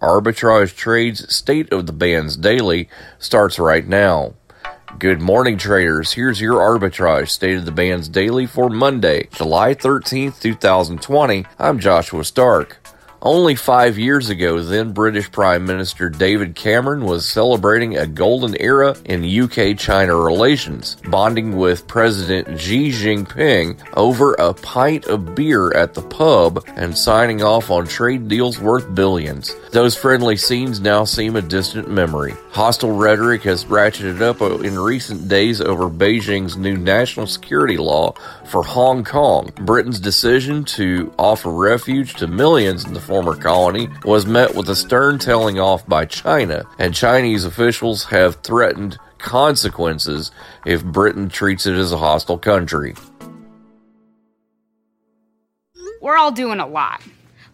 Arbitrage Trade's State of the Bands Daily starts right now. Good morning, traders. Here's your Arbitrage State of the Bands Daily for Monday, July 13th, 2020. I'm Joshua Stark. Only five years ago, then British Prime Minister David Cameron was celebrating a golden era in UK China relations, bonding with President Xi Jinping over a pint of beer at the pub and signing off on trade deals worth billions. Those friendly scenes now seem a distant memory. Hostile rhetoric has ratcheted up in recent days over Beijing's new national security law for Hong Kong. Britain's decision to offer refuge to millions in the former colony was met with a stern telling off by China, and Chinese officials have threatened consequences if Britain treats it as a hostile country. We're all doing a lot.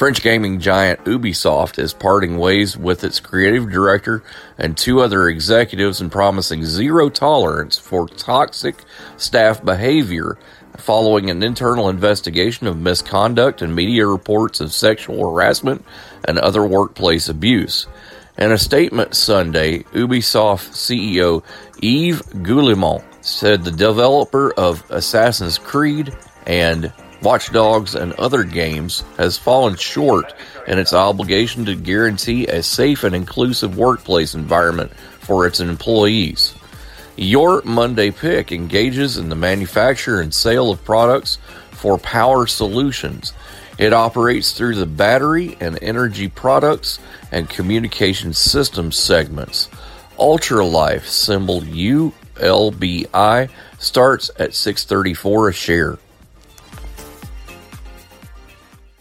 French gaming giant Ubisoft is parting ways with its creative director and two other executives and promising zero tolerance for toxic staff behavior following an internal investigation of misconduct and media reports of sexual harassment and other workplace abuse. In a statement Sunday, Ubisoft CEO Yves Guillemot said the developer of Assassin's Creed and Watch Dogs and other games has fallen short in its obligation to guarantee a safe and inclusive workplace environment for its employees. Your Monday Pick engages in the manufacture and sale of products for Power Solutions. It operates through the battery and energy products and communication systems segments. Ultralife, symbol ULBI, starts at 634 a share.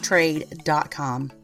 trade.com.